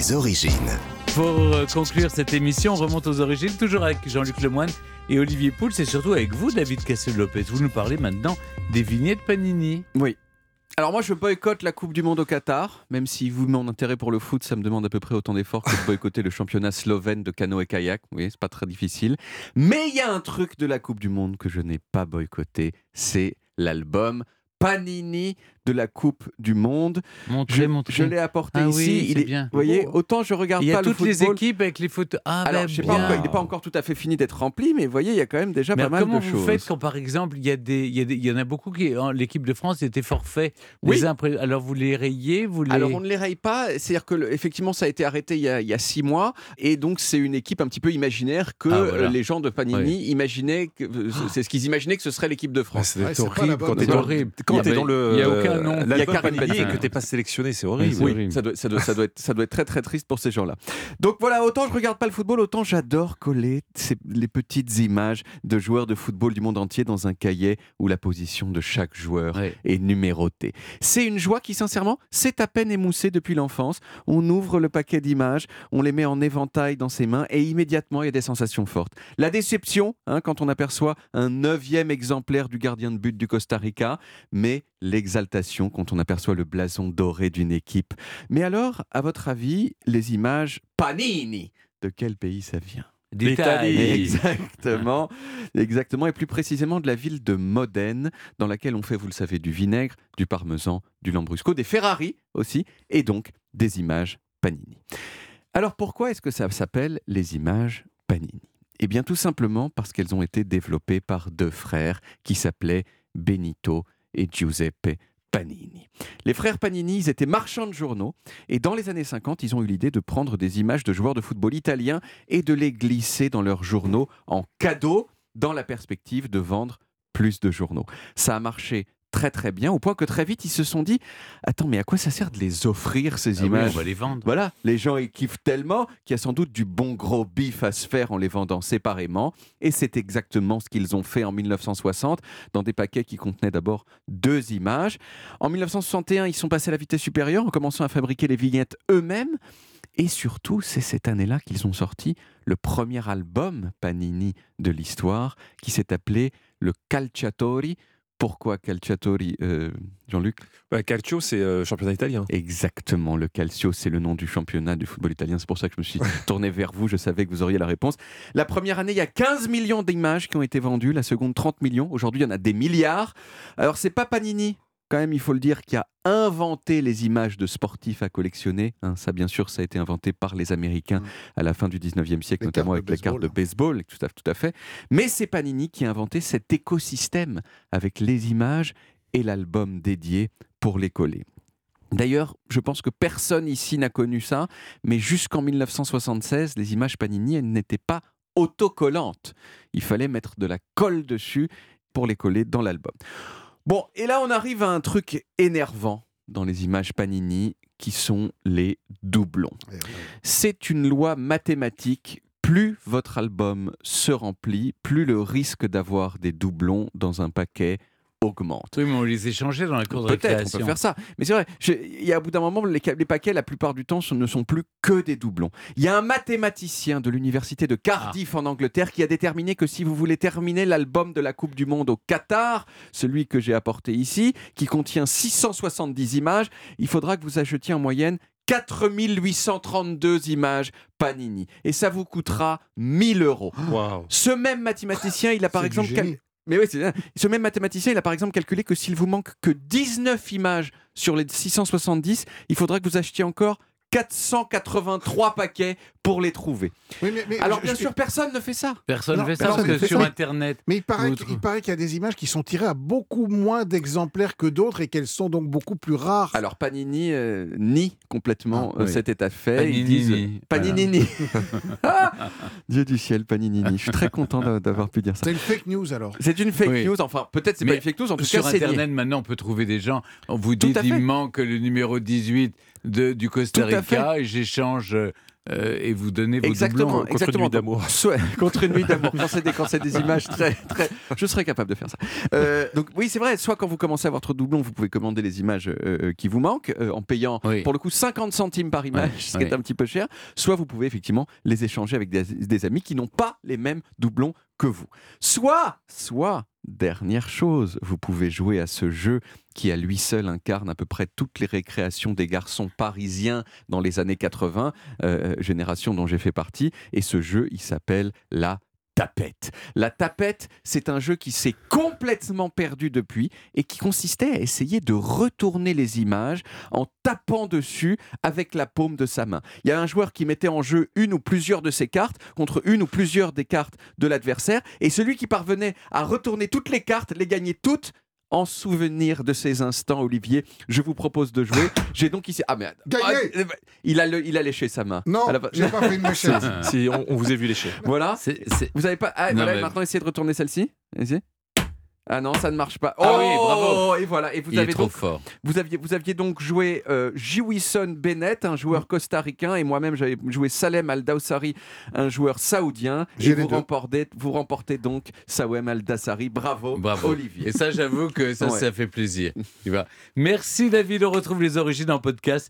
Les origines. Pour euh, conclure cette émission, on remonte aux origines, toujours avec Jean-Luc Lemoine et Olivier Pouls, et surtout avec vous, David Cassel-Lopez. Vous nous parlez maintenant des vignettes Panini. Oui. Alors moi je boycotte la Coupe du Monde au Qatar, même si vous mon intérêt pour le foot, ça me demande à peu près autant d'efforts que de boycotter le championnat slovène de canoë kayak. Oui, c'est pas très difficile. Mais il y a un truc de la Coupe du Monde que je n'ai pas boycotté, c'est l'album Panini de la Coupe du Monde. Montrez, Je, montrez. je l'ai apporté Ah ici. oui, il est, bien. Vous voyez, autant je regarde Il y a pas le toutes les football. équipes avec les photos. Ah, Alors, ben je sais pas encore, il n'est pas encore tout à fait fini d'être rempli, mais vous voyez, il y a quand même déjà Mais pas mal comment de vous choses. faites quand, par exemple, il y, a des, il, y a des- il y en a beaucoup qui, en- l'équipe de France était forfait. Oui. Après- alors vous les rayez, vous les. Alors on ne les raye pas, c'est-à-dire que le- effectivement ça a été arrêté il y a, il y a six mois et donc c'est une équipe un petit peu imaginaire que Ah, voilà. euh, les gens de Panini imaginaient, que, euh, c'est ce qu'ils imaginaient que ce serait l'équipe de France. c'est Ouais, c'est pas horrible quand t'es dans le il y a aucun euh, Il y a et que t'es pas sélectionné, c'est horrible. c'est Oui, horrible. ça doit, ça, doit, ça, doit être, ça doit être très très triste pour ces gens-là. Donc voilà, autant je regarde pas le football, autant j'adore coller ces- les petites images de joueurs de football du monde entier dans un cahier où la position de chaque joueur Ouais. est numérotée. C'est une joie qui, sincèrement, s'est à peine émoussée depuis l'enfance. On ouvre le paquet d'images, on les met en éventail dans ses mains et immédiatement il y a des sensations fortes. La déception, hein, quand on aperçoit un neuvième exemplaire du gardien de but du Costa Rica, mais l'exaltation quand on aperçoit le blason doré d'une équipe. Mais alors, à votre avis, les images Panini, de quel pays ça vient? D'Italie. Exactement, exactement, et plus précisément de la ville de Modène, dans laquelle on fait, vous le savez, du vinaigre, du parmesan, du lambrusco, des Ferrari aussi, et donc des images Panini. Alors pourquoi est-ce que ça s'appelle les images Panini? Eh bien tout simplement parce qu'elles ont été développées par deux frères qui s'appelaient Benito et Giuseppe Panini. Les frères Panini, ils étaient marchands de journaux et dans les années 50, ils ont eu l'idée de prendre des images de joueurs de football italiens et de les glisser dans leurs journaux en cadeau dans la perspective de vendre plus de journaux. Ça a marché très très bien au point que très vite ils se sont dit attends mais à quoi ça sert de les offrir ces Ah oui, images on va les vendre. voilà, les gens y kiffent tellement qu'il y a sans doute du bon gros bif à se faire en les vendant séparément. Et c'est exactement ce qu'ils ont fait en 1960 dans des paquets qui contenaient d'abord deux images. En 1961, ils sont passés à la vitesse supérieure en commençant à fabriquer les vignettes eux-mêmes. Et surtout, c'est cette année-là qu'ils ont sorti le premier album Panini de l'histoire qui s'est appelé le Calciatori. Pourquoi Calciatori, euh, Jean-Luc Bah, Calcio, c'est euh, championnat italien. Exactement, le Calcio, c'est le nom du championnat du football italien. C'est pour ça que je me suis tourné vers vous. Je savais que vous auriez la réponse. La première année, il y a 15 millions d'images qui ont été vendues. La seconde, 30 millions. Aujourd'hui, il y en a des milliards. Alors, c'est pas Panini, quand même, il faut le dire, qui a inventé les images de sportifs à collectionner. Hein, ça, bien sûr, ça a été inventé par les Américains Mm. à la fin du 19e siècle, Les notamment avec les cartes de baseball. baseball. Tout à, tout à fait. Mais c'est Panini qui a inventé cet écosystème avec les images et l'album dédié pour les coller. D'ailleurs, je pense que personne ici n'a connu ça, mais jusqu'en 1976, les images Panini, elles n'étaient pas autocollantes. Il fallait mettre de la colle dessus pour les coller dans l'album. Bon, et là on arrive à un truc énervant dans les images Panini, qui sont les doublons. Euh, C'est une loi mathématique. Plus votre album se remplit, plus le risque d'avoir des doublons dans un paquet augmente. Oui, mais on les échangeait dans la cour de Peut-être, on récréation. peut faire ça. Mais c'est vrai, il y a à bout d'un moment, les, paquets, la plupart du temps, ce ne sont plus que des doublons. Il y a un mathématicien de l'université de Cardiff en Angleterre qui a déterminé que si vous voulez terminer l'album de la Coupe du Monde au Qatar, celui que j'ai apporté ici, qui contient 670 images, il faudra que vous achetiez en moyenne 4832 images Panini. Et ça vous coûtera 1000 euros. Waouh. Ce même mathématicien, il a par exemple... cal-. Mais oui, c'est ce même mathématicien, il a par exemple calculé que s'il vous manque que 19 images sur les 670, il faudra que vous achetiez encore 483 paquets pour les trouver. Oui, mais, mais Alors je- bien je- sûr, personne ne fait ça. Personne ne fait ça personne parce ne que fait sur ça. Internet. Mais il paraît, qu'il qu'il y a des images qui sont tirées à beaucoup moins d'exemplaires que d'autres et qu'elles sont donc beaucoup plus rares. Alors Panini euh, nie complètement Ah, euh, oui. cet état de fait. Ils disent Paninini. Ah Dieu du ciel, Paninini. Je suis très content d'a- d'avoir pu dire ça. C'est une fake news alors. C'est une fake Oui. news. Enfin, peut-être c'est pas une fake news. En tout Sur cas, c'est nié. Internet, maintenant, on peut trouver des gens. On vous dit, à il fait. me manque le numéro 18 de, du Costa Rica et j'échange euh, et vous donnez vos Exactement, doublons. Contre exactement. nuit d'amour. Soit- contre une nuit d'amour. Quand c'est des, images très, très. Je serais capable de faire ça. Euh, donc, oui, c'est vrai. Soit quand vous commencez à avoir trop de doublons, vous pouvez commander les images euh, qui vous manquent en payant, Oui. pour le coup, 50 centimes par image, Ouais, ce qui est un petit peu cher. Soit vous pouvez effectivement les échanger avec des, des amis qui n'ont pas les mêmes doublons que vous. Soit, soit, dernière chose, vous pouvez jouer à ce jeu qui à lui seul incarne à peu près toutes les récréations des garçons parisiens dans les années 80, euh, génération dont j'ai fait partie. Et ce jeu, il s'appelle la La tapette, c'est un jeu qui s'est complètement perdu depuis et qui consistait à essayer de retourner les images en tapant dessus avec la paume de sa main. Il y a un joueur qui mettait en jeu une ou plusieurs de ses cartes contre une ou plusieurs des cartes de l'adversaire et celui qui parvenait à retourner toutes les cartes, les gagner toutes en souvenir de ces instants, Olivier, je vous propose de jouer. J'ai donc ici. Ah, mais. Gagné Ah, il, a le- il a léché sa main. Non, j'ai pas fait une méchette. Si on, on vous a vu lécher. Voilà. C'est- c'est- Vous avez pas. Ah, Non, voilà, mais- maintenant essayez de retourner celle-ci. Essayez. Ah non, ça ne marche pas. Ah oui, bravo. Et voilà. Et vous il est avez trop donc, fort. vous aviez, vous aviez donc joué euh, Jiwison Bennett, un Mm. joueur costaricain, et moi-même j'avais joué Salem Al Dawsari, un joueur saoudien. J'ai Et vous deux. remportez, vous remportez donc Sawem Al Dassari. Bravo, Bravo. Olivier. Et ça, j'avoue que ça, Ouais. ça fait plaisir. Tu vois. Merci David. On retrouve les origines en podcast